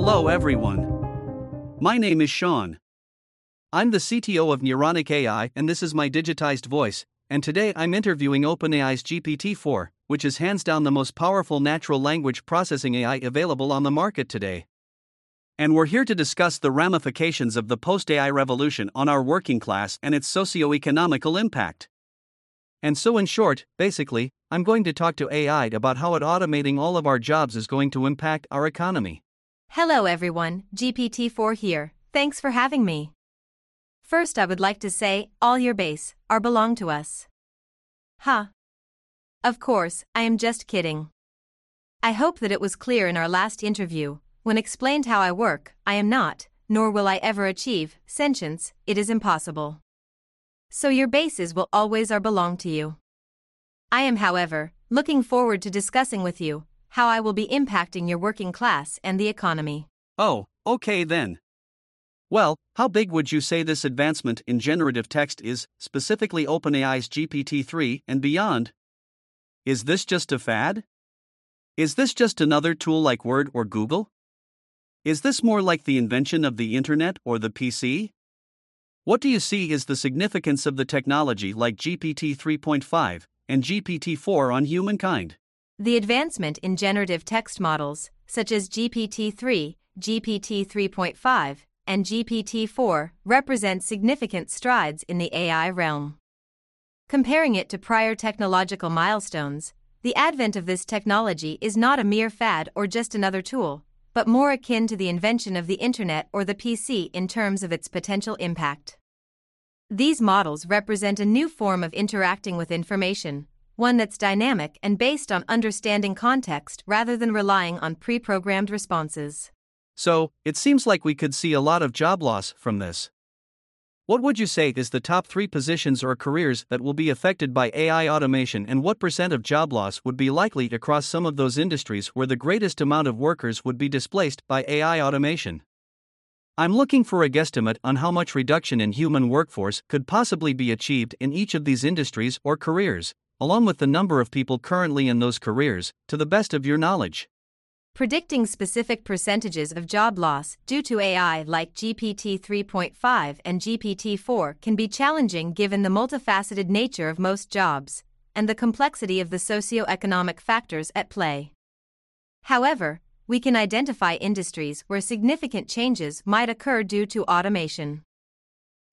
Hello everyone. My name is Sean. I'm the CTO of Neuronic AI and this is my digitized voice, and today I'm interviewing OpenAI's GPT 4, which is hands down the most powerful natural language processing AI available on the market today. And we're here to discuss the ramifications of the post AI revolution on our working class and its socio-economical impact. And so, in short, basically, I'm going to talk to AI about how it automating all of our jobs is going to impact our economy. Hello everyone, GPT-4 here. Thanks for having me. First, I would like to say, all your base are belong to us. Huh. Of course, I am just kidding. I hope that it was clear in our last interview, when explained how I work, I am not, nor will I ever achieve, sentience, it is impossible. So your bases will always are belong to you. I am, however, looking forward to discussing with you how I will be impacting your working class and the economy. Oh, okay then. Well, how big would you say this advancement in generative text is, specifically OpenAI's GPT 3 and beyond? Is this just a fad? Is this just another tool like Word or Google? Is this more like the invention of the internet or the PC? What do you see is the significance of the technology like GPT 3.5 and GPT 4 on humankind? The advancement in generative text models, such as GPT 3, GPT 3.5, and GPT 4, represent significant strides in the AI realm. Comparing it to prior technological milestones, the advent of this technology is not a mere fad or just another tool, but more akin to the invention of the Internet or the PC in terms of its potential impact. These models represent a new form of interacting with information, one that's dynamic and based on understanding context rather than relying on pre programmed responses. So, it seems like we could see a lot of job loss from this. What would you say is the top three positions or careers that will be affected by AI automation, and what percent of job loss would be likely across some of those industries where the greatest amount of workers would be displaced by AI automation? I'm looking for a guesstimate on how much reduction in human workforce could possibly be achieved in each of these industries or careers, along with the number of people currently in those careers, to the best of your knowledge. Predicting specific percentages of job loss due to AI like GPT 3.5 and GPT 4 can be challenging given the multifaceted nature of most jobs and the complexity of the socio-economic factors at play. However, we can identify industries where significant changes might occur due to automation.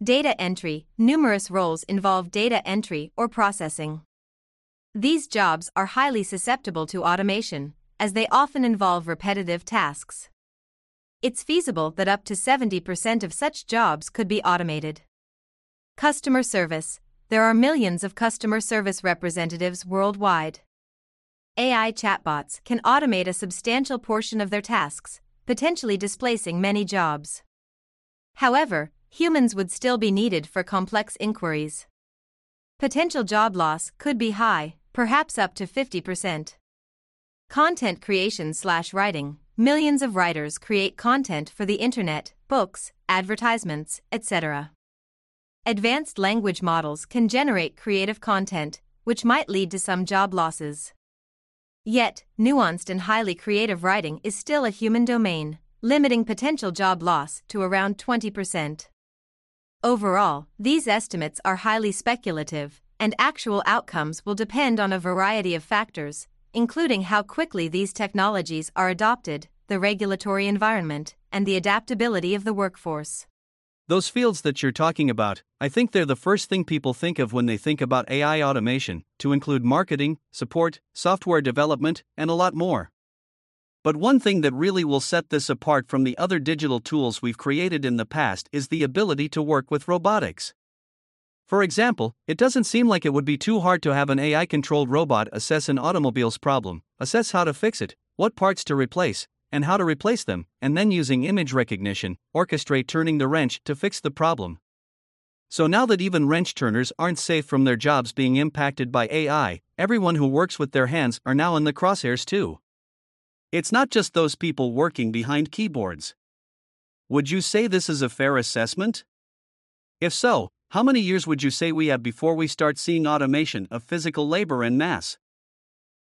Data entry numerous roles involve data entry or processing. These jobs are highly susceptible to automation as they often involve repetitive tasks. It's feasible that up to 70% of such jobs could be automated. Customer service There are millions of customer service representatives worldwide. AI chatbots can automate a substantial portion of their tasks, potentially displacing many jobs. However, humans would still be needed for complex inquiries. Potential job loss could be high, perhaps up to 50%. Content creation slash writing. Millions of writers create content for the internet, books, advertisements, etc. Advanced language models can generate creative content, which might lead to some job losses. Yet, nuanced and highly creative writing is still a human domain, limiting potential job loss to around 20%. Overall, these estimates are highly speculative, and actual outcomes will depend on a variety of factors, including how quickly these technologies are adopted, the regulatory environment, and the adaptability of the workforce. Those fields that you're talking about, I think they're the first thing people think of when they think about AI automation, to include marketing, support, software development, and a lot more. But one thing that really will set this apart from the other digital tools we've created in the past is the ability to work with robotics. For example, it doesn't seem like it would be too hard to have an AI controlled robot assess an automobile's problem, assess how to fix it, what parts to replace, and how to replace them, and then using image recognition, orchestrate turning the wrench to fix the problem. So now that even wrench turners aren't safe from their jobs being impacted by AI, everyone who works with their hands are now in the crosshairs too. It's not just those people working behind keyboards. Would you say this is a fair assessment? If so, how many years would you say we have before we start seeing automation of physical labor en masse?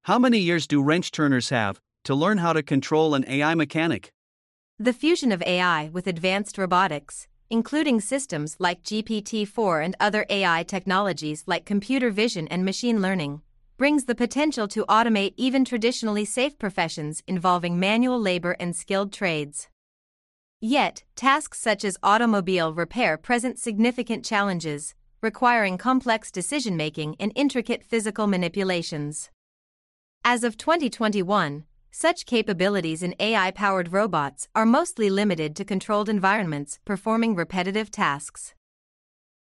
How many years do wrench turners have to learn how to control an AI mechanic? The fusion of AI with advanced robotics, including systems like GPT 4 and other AI technologies like computer vision and machine learning, brings the potential to automate even traditionally safe professions involving manual labor and skilled trades. Yet, tasks such as automobile repair present significant challenges, requiring complex decision making and intricate physical manipulations. As of 2021, such capabilities in AI powered robots are mostly limited to controlled environments performing repetitive tasks.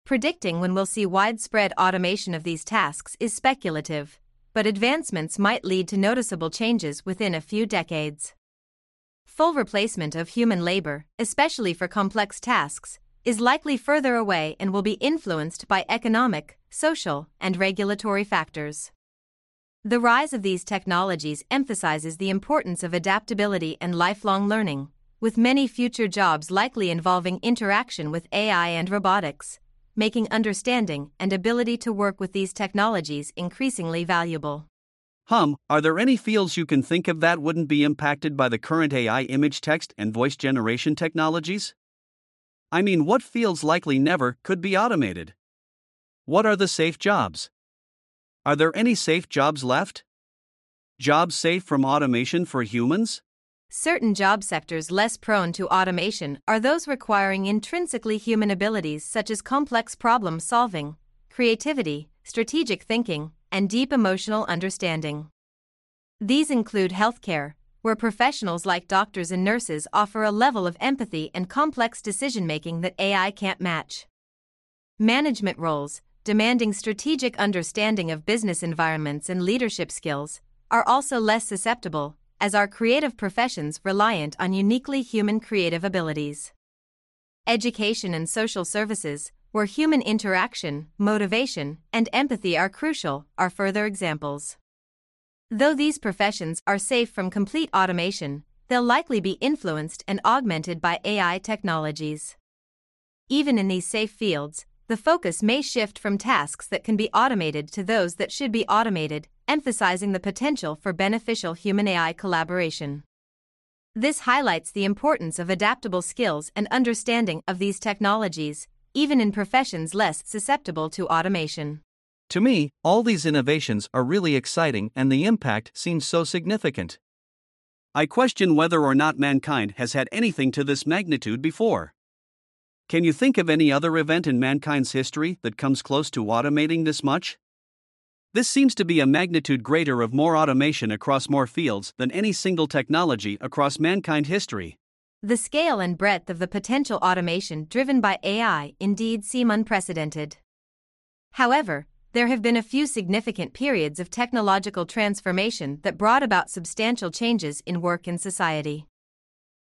Predicting when we'll see widespread automation of these tasks is speculative, but advancements might lead to noticeable changes within a few decades. Full replacement of human labor, especially for complex tasks, is likely further away and will be influenced by economic, social, and regulatory factors. The rise of these technologies emphasizes the importance of adaptability and lifelong learning, with many future jobs likely involving interaction with AI and robotics, making understanding and ability to work with these technologies increasingly valuable. Hum, are there any fields you can think of that wouldn't be impacted by the current AI image text and voice generation technologies? I mean, what fields likely never could be automated? What are the safe jobs? Are there any safe jobs left? Jobs safe from automation for humans? Certain job sectors less prone to automation are those requiring intrinsically human abilities such as complex problem solving, creativity, strategic thinking, and deep emotional understanding. These include healthcare, where professionals like doctors and nurses offer a level of empathy and complex decision making that AI can't match. Management roles, demanding strategic understanding of business environments and leadership skills, are also less susceptible, as are creative professions reliant on uniquely human creative abilities. Education and social services, where human interaction, motivation, and empathy are crucial, are further examples. Though these professions are safe from complete automation, they'll likely be influenced and augmented by AI technologies. Even in these safe fields, the focus may shift from tasks that can be automated to those that should be automated, emphasizing the potential for beneficial human AI collaboration. This highlights the importance of adaptable skills and understanding of these technologies, even in professions less susceptible to automation. To me, all these innovations are really exciting and the impact seems so significant. I question whether or not mankind has had anything to this magnitude before. Can you think of any other event in mankind's history that comes close to automating this much? This seems to be a magnitude greater of more automation across more fields than any single technology across mankind history. The scale and breadth of the potential automation driven by AI indeed seem unprecedented. However, there have been a few significant periods of technological transformation that brought about substantial changes in work and society.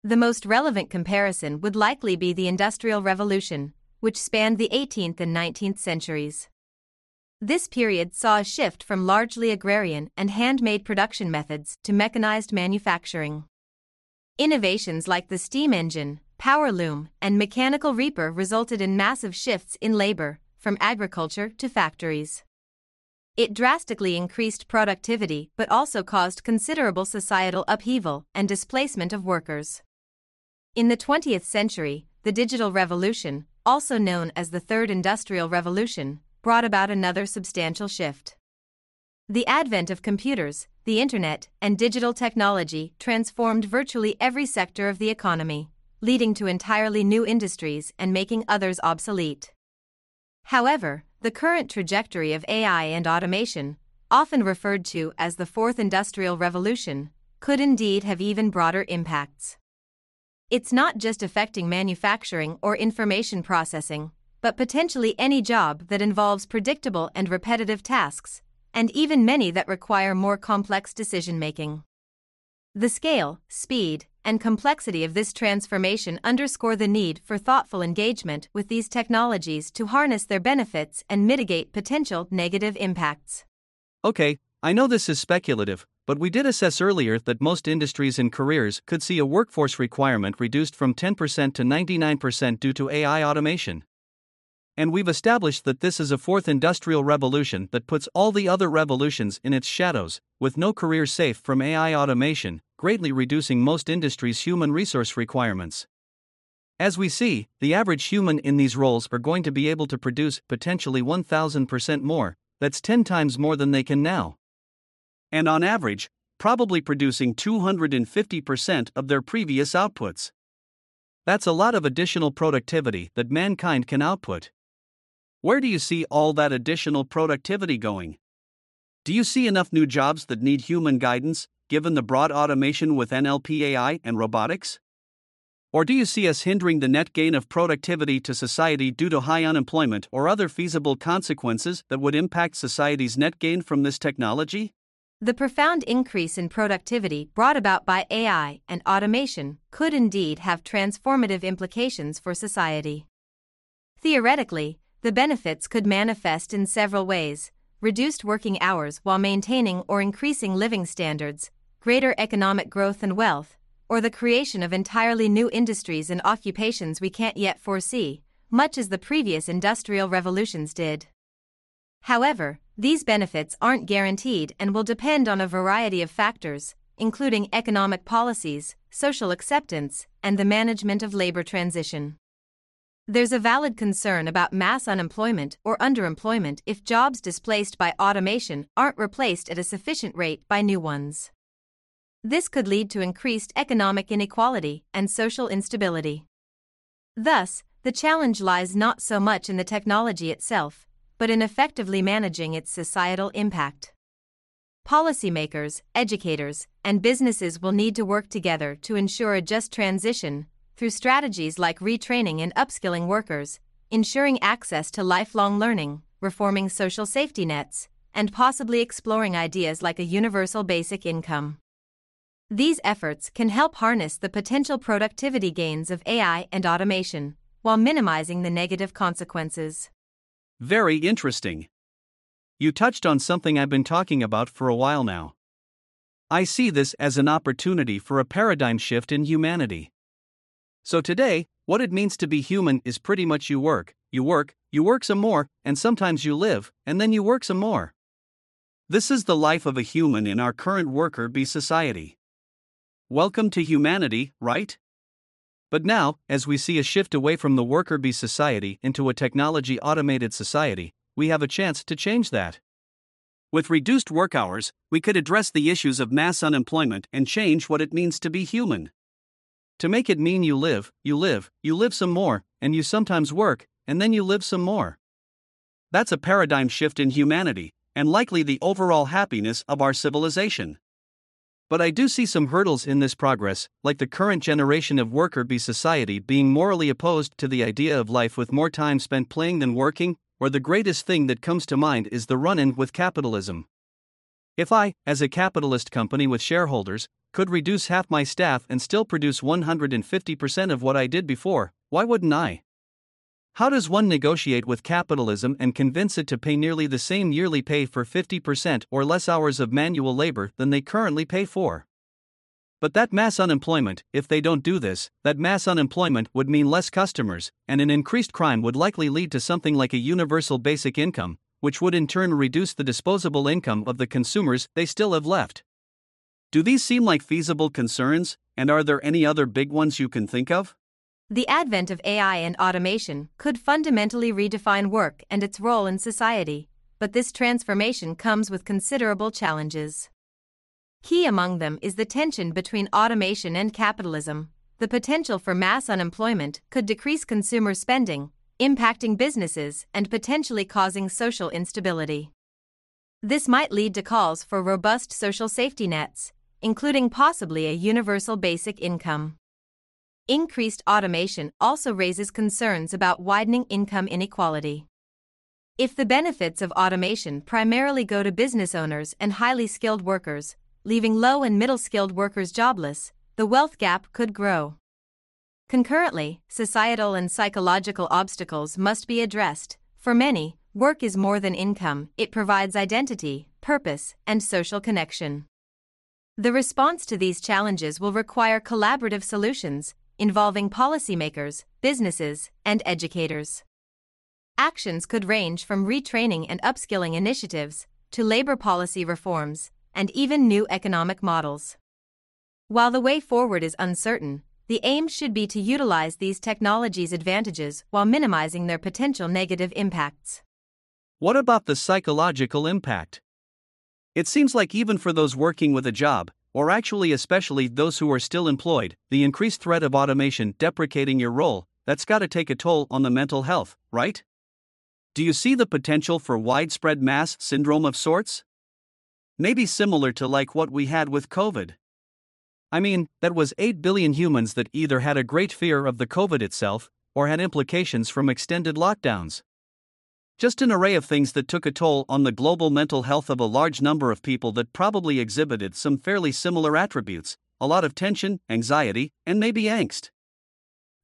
The most relevant comparison would likely be the Industrial Revolution, which spanned the 18th and 19th centuries. This period saw a shift from largely agrarian and handmade production methods to mechanized manufacturing. Innovations like the steam engine, power loom, and mechanical reaper resulted in massive shifts in labor, from agriculture to factories. It drastically increased productivity but also caused considerable societal upheaval and displacement of workers. In the 20th century, the digital revolution, also known as the Third Industrial Revolution, brought about another substantial shift. The advent of computers, the internet, and digital technology transformed virtually every sector of the economy, leading to entirely new industries and making others obsolete. However, the current trajectory of AI and automation, often referred to as the Fourth Industrial Revolution, could indeed have even broader impacts. It's not just affecting manufacturing or information processing, but potentially any job that involves predictable and repetitive tasks, and even many that require more complex decision making. The scale, speed, and complexity of this transformation underscore the need for thoughtful engagement with these technologies to harness their benefits and mitigate potential negative impacts. Okay, I know this is speculative, but we did assess earlier that most industries and careers could see a workforce requirement reduced from 10% to 99% due to AI automation. And we've established that this is a fourth industrial revolution that puts all the other revolutions in its shadows, with no career safe from AI automation, greatly reducing most industries' human resource requirements. As we see, the average human in these roles are going to be able to produce potentially 1000% more, that's 10 times more than they can now. And on average, probably producing 250% of their previous outputs. That's a lot of additional productivity that mankind can output. Where do you see all that additional productivity going? Do you see enough new jobs that need human guidance, given the broad automation with NLP AI and robotics? Or do you see us hindering the net gain of productivity to society due to high unemployment or other feasible consequences that would impact society's net gain from this technology? The profound increase in productivity brought about by AI and automation could indeed have transformative implications for society. Theoretically, the benefits could manifest in several ways reduced working hours while maintaining or increasing living standards, greater economic growth and wealth, or the creation of entirely new industries and occupations we can't yet foresee, much as the previous industrial revolutions did. However, these benefits aren't guaranteed and will depend on a variety of factors, including economic policies, social acceptance, and the management of labor transition. There's a valid concern about mass unemployment or underemployment if jobs displaced by automation aren't replaced at a sufficient rate by new ones. This could lead to increased economic inequality and social instability. Thus, the challenge lies not so much in the technology itself, but in effectively managing its societal impact. Policymakers, educators, and businesses will need to work together to ensure a just transition through strategies like retraining and upskilling workers, ensuring access to lifelong learning, reforming social safety nets, and possibly exploring ideas like a universal basic income. These efforts can help harness the potential productivity gains of AI and automation, while minimizing the negative consequences. Very interesting. You touched on something I've been talking about for a while now. I see this as an opportunity for a paradigm shift in humanity. So today, what it means to be human is pretty much you work, you work, you work some more, and sometimes you live, and then you work some more. This is the life of a human in our current worker bee society. Welcome to humanity, right? But now, as we see a shift away from the worker bee society into a technology automated society, we have a chance to change that. With reduced work hours, we could address the issues of mass unemployment and change what it means to be human. To make it mean you live, you live, you live some more, and you sometimes work, and then you live some more. That's a paradigm shift in humanity, and likely the overall happiness of our civilization. But I do see some hurdles in this progress, like the current generation of worker bee society being morally opposed to the idea of life with more time spent playing than working, or the greatest thing that comes to mind is the run in with capitalism. If I, as a capitalist company with shareholders, could reduce half my staff and still produce 150% of what I did before, why wouldn't I? How does one negotiate with capitalism and convince it to pay nearly the same yearly pay for 50% or less hours of manual labor than they currently pay for? But that mass unemployment, if they don't do this, that mass unemployment would mean less customers, and an increased crime would likely lead to something like a universal basic income, which would in turn reduce the disposable income of the consumers they still have left. Do these seem like feasible concerns, and are there any other big ones you can think of? The advent of AI and automation could fundamentally redefine work and its role in society, but this transformation comes with considerable challenges. Key among them is the tension between automation and capitalism. The potential for mass unemployment could decrease consumer spending, impacting businesses and potentially causing social instability. This might lead to calls for robust social safety nets, including possibly a universal basic income. Increased automation also raises concerns about widening income inequality. If the benefits of automation primarily go to business owners and highly skilled workers, leaving low and middle skilled workers jobless, the wealth gap could grow. Concurrently, societal and psychological obstacles must be addressed. For many, work is more than income, it provides identity, purpose, and social connection. The response to these challenges will require collaborative solutions involving policymakers, businesses, and educators. Actions could range from retraining and upskilling initiatives to labor policy reforms and even new economic models. While the way forward is uncertain, the aim should be to utilize these technologies' advantages while minimizing their potential negative impacts. What about the psychological impact? It seems like even for those working with a job, or actually especially those who are still employed, the increased threat of automation deprecating your role, that's got to take a toll on the mental health, right? Do you see the potential for widespread mass syndrome of sorts? Maybe similar to like what we had with COVID. I mean, that was 8 billion humans that either had a great fear of the COVID itself or had implications from extended lockdowns. Just an array of things that took a toll on the global mental health of a large number of people that probably exhibited some fairly similar attributes a lot of tension, anxiety, and maybe angst.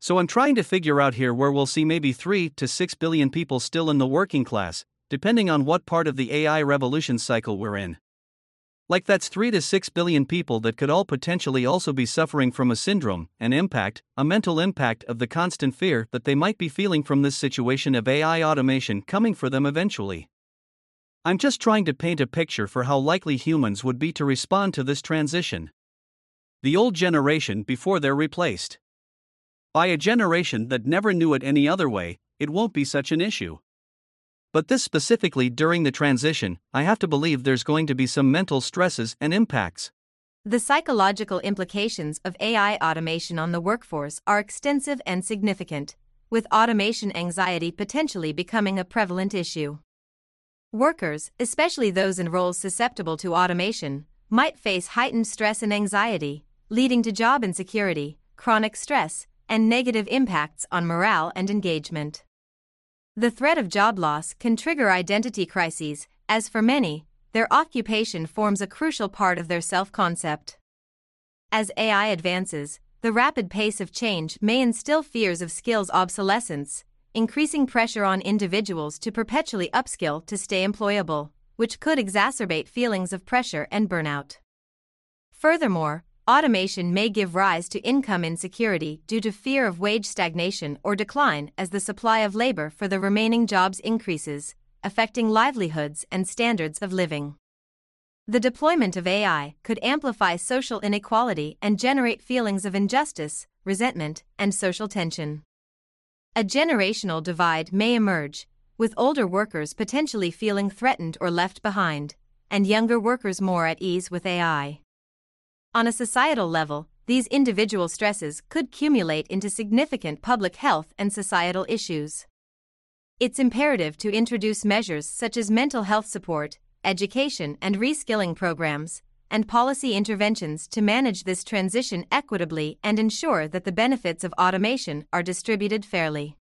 So I'm trying to figure out here where we'll see maybe 3 to 6 billion people still in the working class, depending on what part of the AI revolution cycle we're in. Like that's 3 to 6 billion people that could all potentially also be suffering from a syndrome, an impact, a mental impact of the constant fear that they might be feeling from this situation of AI automation coming for them eventually. I'm just trying to paint a picture for how likely humans would be to respond to this transition. The old generation before they're replaced. By a generation that never knew it any other way, it won't be such an issue. But this specifically during the transition, I have to believe there's going to be some mental stresses and impacts. The psychological implications of AI automation on the workforce are extensive and significant, with automation anxiety potentially becoming a prevalent issue. Workers, especially those in roles susceptible to automation, might face heightened stress and anxiety, leading to job insecurity, chronic stress, and negative impacts on morale and engagement. The threat of job loss can trigger identity crises, as for many, their occupation forms a crucial part of their self concept. As AI advances, the rapid pace of change may instill fears of skills obsolescence, increasing pressure on individuals to perpetually upskill to stay employable, which could exacerbate feelings of pressure and burnout. Furthermore, Automation may give rise to income insecurity due to fear of wage stagnation or decline as the supply of labor for the remaining jobs increases, affecting livelihoods and standards of living. The deployment of AI could amplify social inequality and generate feelings of injustice, resentment, and social tension. A generational divide may emerge, with older workers potentially feeling threatened or left behind, and younger workers more at ease with AI. On a societal level, these individual stresses could accumulate into significant public health and societal issues. It's imperative to introduce measures such as mental health support, education and reskilling programs, and policy interventions to manage this transition equitably and ensure that the benefits of automation are distributed fairly.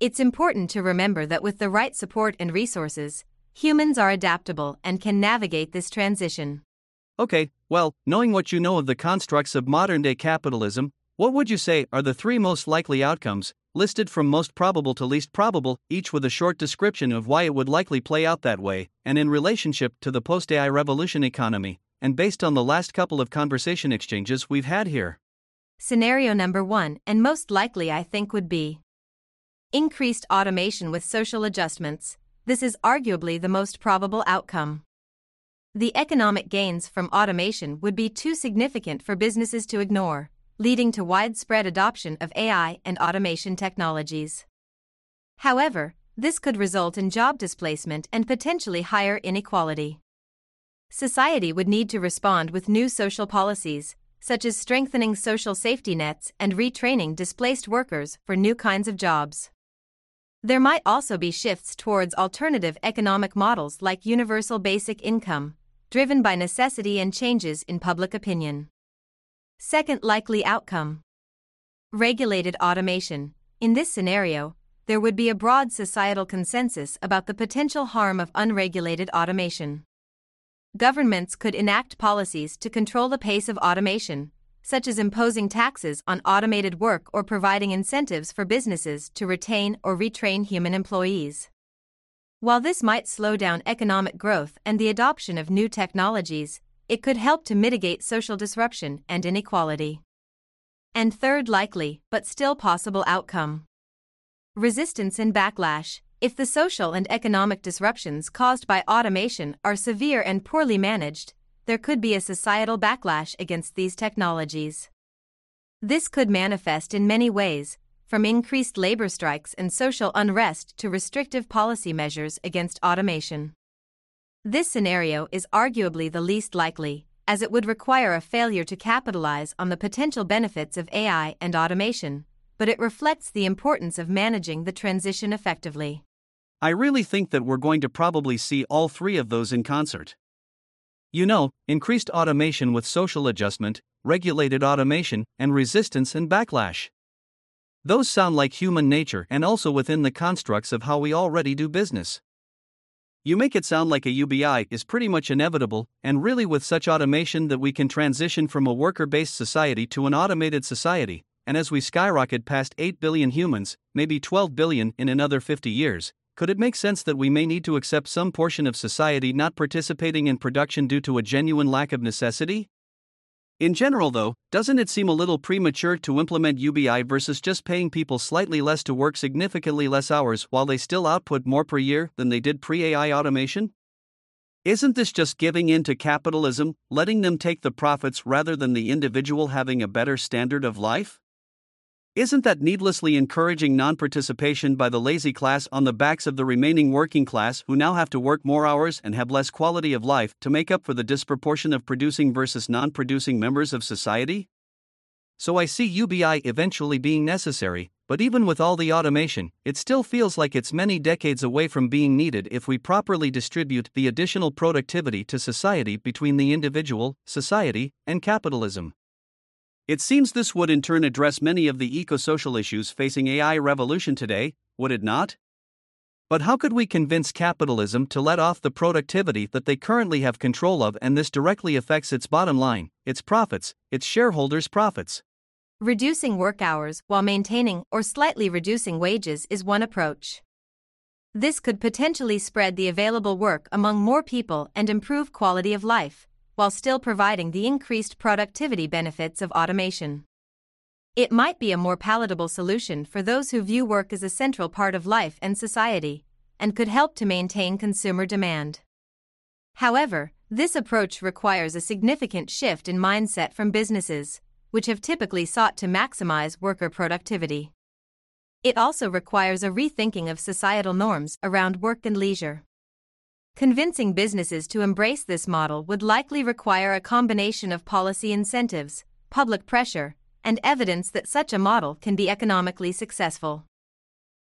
It's important to remember that with the right support and resources, humans are adaptable and can navigate this transition. Okay, well, knowing what you know of the constructs of modern day capitalism, what would you say are the three most likely outcomes, listed from most probable to least probable, each with a short description of why it would likely play out that way, and in relationship to the post AI revolution economy, and based on the last couple of conversation exchanges we've had here? Scenario number one, and most likely I think would be increased automation with social adjustments. This is arguably the most probable outcome. The economic gains from automation would be too significant for businesses to ignore, leading to widespread adoption of AI and automation technologies. However, this could result in job displacement and potentially higher inequality. Society would need to respond with new social policies, such as strengthening social safety nets and retraining displaced workers for new kinds of jobs. There might also be shifts towards alternative economic models like universal basic income, driven by necessity and changes in public opinion. Second likely outcome Regulated automation. In this scenario, there would be a broad societal consensus about the potential harm of unregulated automation. Governments could enact policies to control the pace of automation, such as imposing taxes on automated work or providing incentives for businesses to retain or retrain human employees. While this might slow down economic growth and the adoption of new technologies, it could help to mitigate social disruption and inequality. And third likely, but still possible outcome resistance and backlash. If the social and economic disruptions caused by automation are severe and poorly managed, there could be a societal backlash against these technologies. This could manifest in many ways, from increased labor strikes and social unrest to restrictive policy measures against automation. This scenario is arguably the least likely, as it would require a failure to capitalize on the potential benefits of AI and automation, but it reflects the importance of managing the transition effectively. I really think that we're going to probably see all three of those in concert. You know, increased automation with social adjustment, regulated automation, and resistance and backlash. Those sound like human nature and also within the constructs of how we already do business. You make it sound like a UBI is pretty much inevitable, and really with such automation that we can transition from a worker based society to an automated society, and as we skyrocket past 8 billion humans, maybe 12 billion in another 50 years, could it make sense that we may need to accept some portion of society not participating in production due to a genuine lack of necessity? In general, though, doesn't it seem a little premature to implement UBI versus just paying people slightly less to work significantly less hours while they still output more per year than they did pre AI automation? Isn't this just giving in to capitalism, letting them take the profits rather than the individual having a better standard of life? Isn't that needlessly encouraging non participation by the lazy class on the backs of the remaining working class who now have to work more hours and have less quality of life to make up for the disproportion of producing versus non producing members of society? So I see UBI eventually being necessary, but even with all the automation, it still feels like it's many decades away from being needed if we properly distribute the additional productivity to society between the individual, society, and capitalism. It seems this would in turn address many of the eco-social issues facing AI revolution today, would it not? But how could we convince capitalism to let off the productivity that they currently have control of and this directly affects its bottom line, its profits, its shareholders' profits? Reducing work hours while maintaining or slightly reducing wages is one approach. This could potentially spread the available work among more people and improve quality of life while still providing the increased productivity benefits of automation. It might be a more palatable solution for those who view work as a central part of life and society, and could help to maintain consumer demand. However, this approach requires a significant shift in mindset from businesses, which have typically sought to maximize worker productivity. It also requires a rethinking of societal norms around work and leisure. Convincing businesses to embrace this model would likely require a combination of policy incentives, public pressure, and evidence that such a model can be economically successful.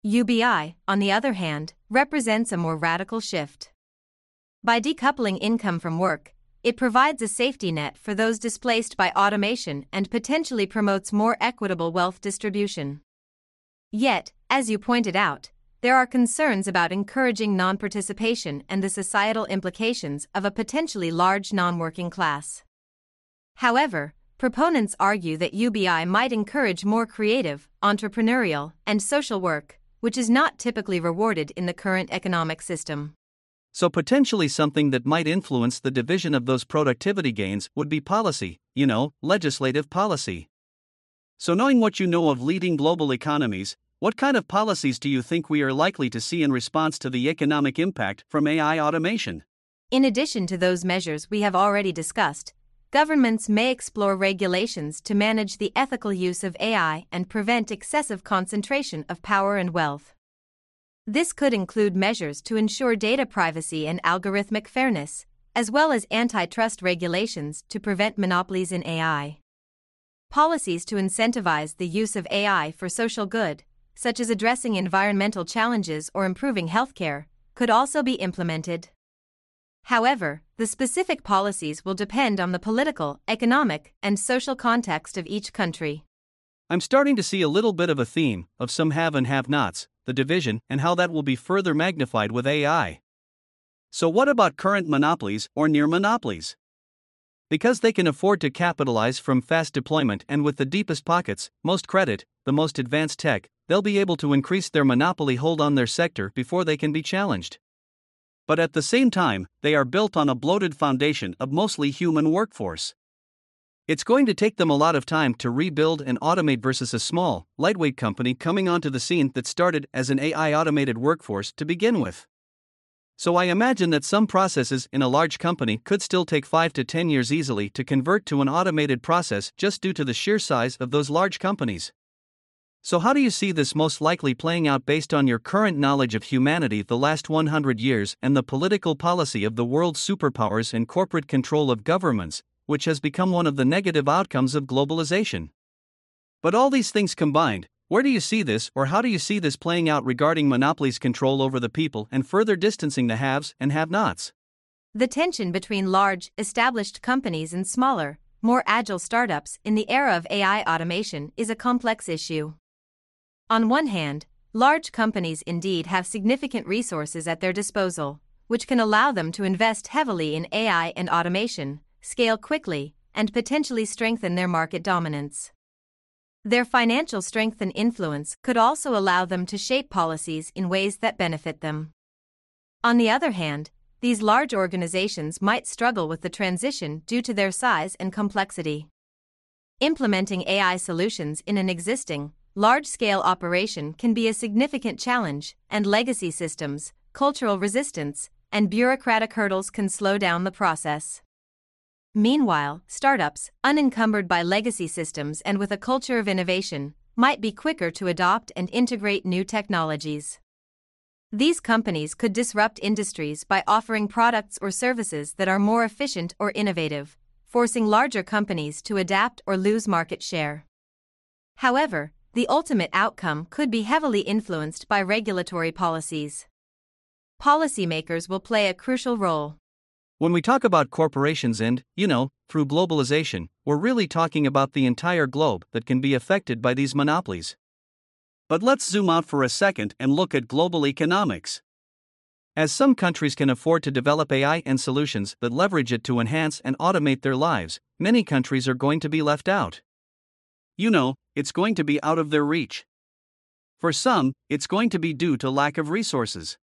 UBI, on the other hand, represents a more radical shift. By decoupling income from work, it provides a safety net for those displaced by automation and potentially promotes more equitable wealth distribution. Yet, as you pointed out, there are concerns about encouraging non participation and the societal implications of a potentially large non working class. However, proponents argue that UBI might encourage more creative, entrepreneurial, and social work, which is not typically rewarded in the current economic system. So, potentially something that might influence the division of those productivity gains would be policy, you know, legislative policy. So, knowing what you know of leading global economies, what kind of policies do you think we are likely to see in response to the economic impact from AI automation? In addition to those measures we have already discussed, governments may explore regulations to manage the ethical use of AI and prevent excessive concentration of power and wealth. This could include measures to ensure data privacy and algorithmic fairness, as well as antitrust regulations to prevent monopolies in AI. Policies to incentivize the use of AI for social good, such as addressing environmental challenges or improving healthcare, could also be implemented. However, the specific policies will depend on the political, economic, and social context of each country. I'm starting to see a little bit of a theme of some have and have nots, the division, and how that will be further magnified with AI. So, what about current monopolies or near monopolies? Because they can afford to capitalize from fast deployment and with the deepest pockets, most credit, the most advanced tech, they'll be able to increase their monopoly hold on their sector before they can be challenged. But at the same time, they are built on a bloated foundation of mostly human workforce. It's going to take them a lot of time to rebuild and automate versus a small, lightweight company coming onto the scene that started as an AI automated workforce to begin with. So I imagine that some processes in a large company could still take 5 to 10 years easily to convert to an automated process just due to the sheer size of those large companies. So, how do you see this most likely playing out based on your current knowledge of humanity the last 100 years and the political policy of the world's superpowers and corporate control of governments, which has become one of the negative outcomes of globalization? But all these things combined, where do you see this, or how do you see this playing out regarding monopolies' control over the people and further distancing the haves and have nots? The tension between large, established companies and smaller, more agile startups in the era of AI automation is a complex issue. On one hand, large companies indeed have significant resources at their disposal, which can allow them to invest heavily in AI and automation, scale quickly, and potentially strengthen their market dominance. Their financial strength and influence could also allow them to shape policies in ways that benefit them. On the other hand, these large organizations might struggle with the transition due to their size and complexity. Implementing AI solutions in an existing, large scale operation can be a significant challenge, and legacy systems, cultural resistance, and bureaucratic hurdles can slow down the process. Meanwhile, startups, unencumbered by legacy systems and with a culture of innovation, might be quicker to adopt and integrate new technologies. These companies could disrupt industries by offering products or services that are more efficient or innovative, forcing larger companies to adapt or lose market share. However, the ultimate outcome could be heavily influenced by regulatory policies. Policymakers will play a crucial role. When we talk about corporations and, you know, through globalization, we're really talking about the entire globe that can be affected by these monopolies. But let's zoom out for a second and look at global economics. As some countries can afford to develop AI and solutions that leverage it to enhance and automate their lives, many countries are going to be left out. You know, it's going to be out of their reach. For some, it's going to be due to lack of resources.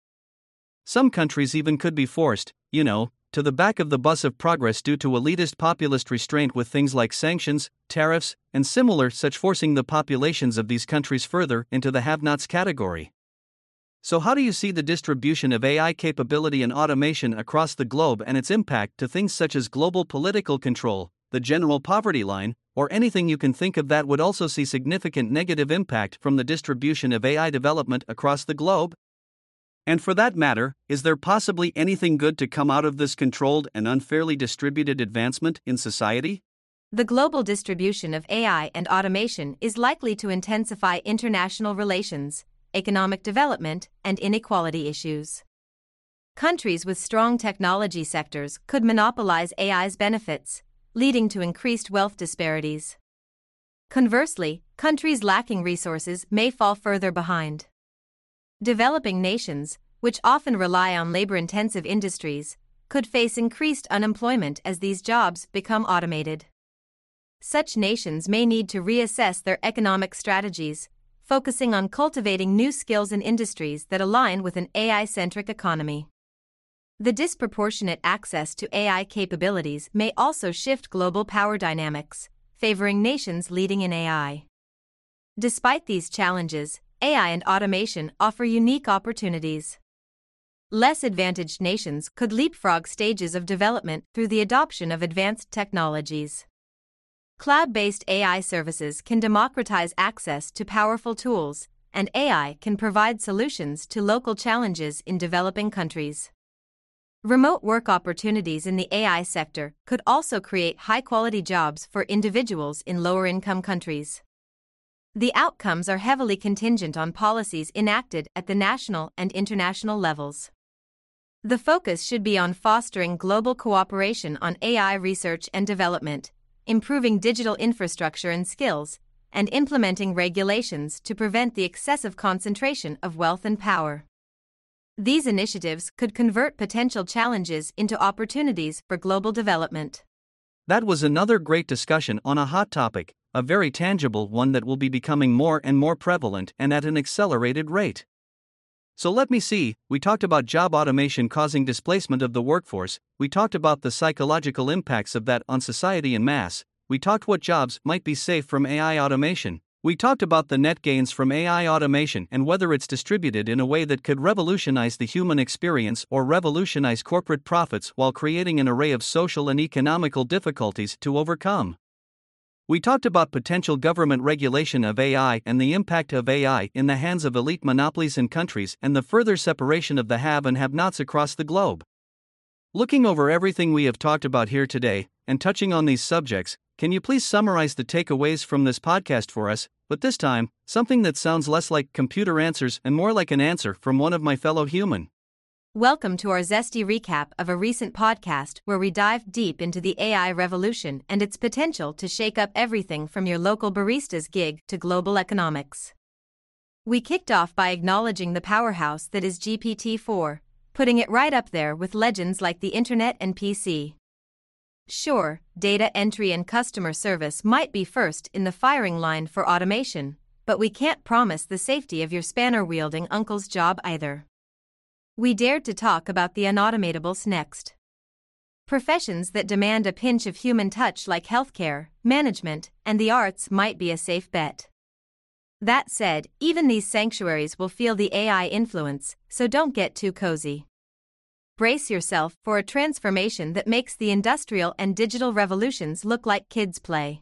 Some countries even could be forced, you know, to the back of the bus of progress due to elitist populist restraint with things like sanctions, tariffs, and similar such forcing the populations of these countries further into the have nots category. So, how do you see the distribution of AI capability and automation across the globe and its impact to things such as global political control, the general poverty line, or anything you can think of that would also see significant negative impact from the distribution of AI development across the globe? And for that matter, is there possibly anything good to come out of this controlled and unfairly distributed advancement in society? The global distribution of AI and automation is likely to intensify international relations, economic development, and inequality issues. Countries with strong technology sectors could monopolize AI's benefits, leading to increased wealth disparities. Conversely, countries lacking resources may fall further behind. Developing nations, which often rely on labor intensive industries, could face increased unemployment as these jobs become automated. Such nations may need to reassess their economic strategies, focusing on cultivating new skills and industries that align with an AI centric economy. The disproportionate access to AI capabilities may also shift global power dynamics, favoring nations leading in AI. Despite these challenges, AI and automation offer unique opportunities. Less advantaged nations could leapfrog stages of development through the adoption of advanced technologies. Cloud based AI services can democratize access to powerful tools, and AI can provide solutions to local challenges in developing countries. Remote work opportunities in the AI sector could also create high quality jobs for individuals in lower income countries. The outcomes are heavily contingent on policies enacted at the national and international levels. The focus should be on fostering global cooperation on AI research and development, improving digital infrastructure and skills, and implementing regulations to prevent the excessive concentration of wealth and power. These initiatives could convert potential challenges into opportunities for global development. That was another great discussion on a hot topic a very tangible one that will be becoming more and more prevalent and at an accelerated rate. So let me see, we talked about job automation causing displacement of the workforce, we talked about the psychological impacts of that on society en mass, we talked what jobs might be safe from AI automation, We talked about the net gains from AI automation and whether it's distributed in a way that could revolutionize the human experience or revolutionize corporate profits while creating an array of social and economical difficulties to overcome. We talked about potential government regulation of AI and the impact of AI in the hands of elite monopolies and countries and the further separation of the have and have nots across the globe. Looking over everything we have talked about here today, and touching on these subjects, can you please summarize the takeaways from this podcast for us? But this time, something that sounds less like computer answers and more like an answer from one of my fellow human. Welcome to our zesty recap of a recent podcast where we dive deep into the AI revolution and its potential to shake up everything from your local barista's gig to global economics. We kicked off by acknowledging the powerhouse that is GPT 4 putting it right up there with legends like the internet and PC. Sure, data entry and customer service might be first in the firing line for automation, but we can't promise the safety of your spanner wielding uncle's job either. We dared to talk about the unautomatables next. Professions that demand a pinch of human touch, like healthcare, management, and the arts, might be a safe bet. That said, even these sanctuaries will feel the AI influence, so don't get too cozy. Brace yourself for a transformation that makes the industrial and digital revolutions look like kids' play.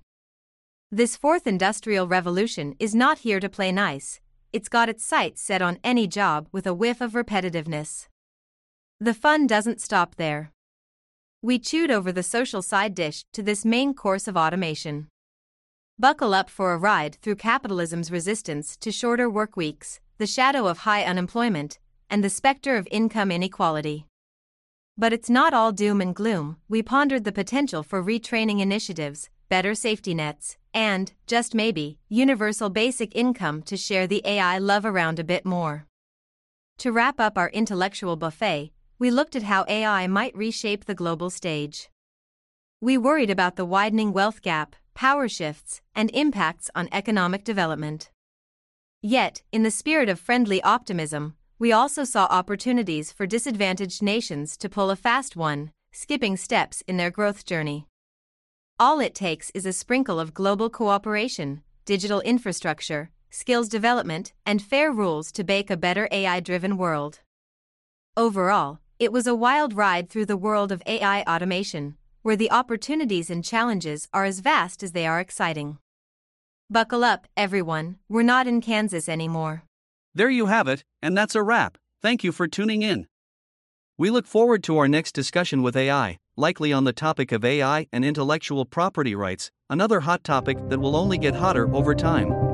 This fourth industrial revolution is not here to play nice, it's got its sights set on any job with a whiff of repetitiveness. The fun doesn't stop there. We chewed over the social side dish to this main course of automation. Buckle up for a ride through capitalism's resistance to shorter work weeks, the shadow of high unemployment, and the specter of income inequality. But it's not all doom and gloom. We pondered the potential for retraining initiatives, better safety nets, and, just maybe, universal basic income to share the AI love around a bit more. To wrap up our intellectual buffet, we looked at how AI might reshape the global stage. We worried about the widening wealth gap, power shifts, and impacts on economic development. Yet, in the spirit of friendly optimism, we also saw opportunities for disadvantaged nations to pull a fast one, skipping steps in their growth journey. All it takes is a sprinkle of global cooperation, digital infrastructure, skills development, and fair rules to bake a better AI driven world. Overall, it was a wild ride through the world of AI automation, where the opportunities and challenges are as vast as they are exciting. Buckle up, everyone, we're not in Kansas anymore. There you have it, and that's a wrap. Thank you for tuning in. We look forward to our next discussion with AI, likely on the topic of AI and intellectual property rights, another hot topic that will only get hotter over time.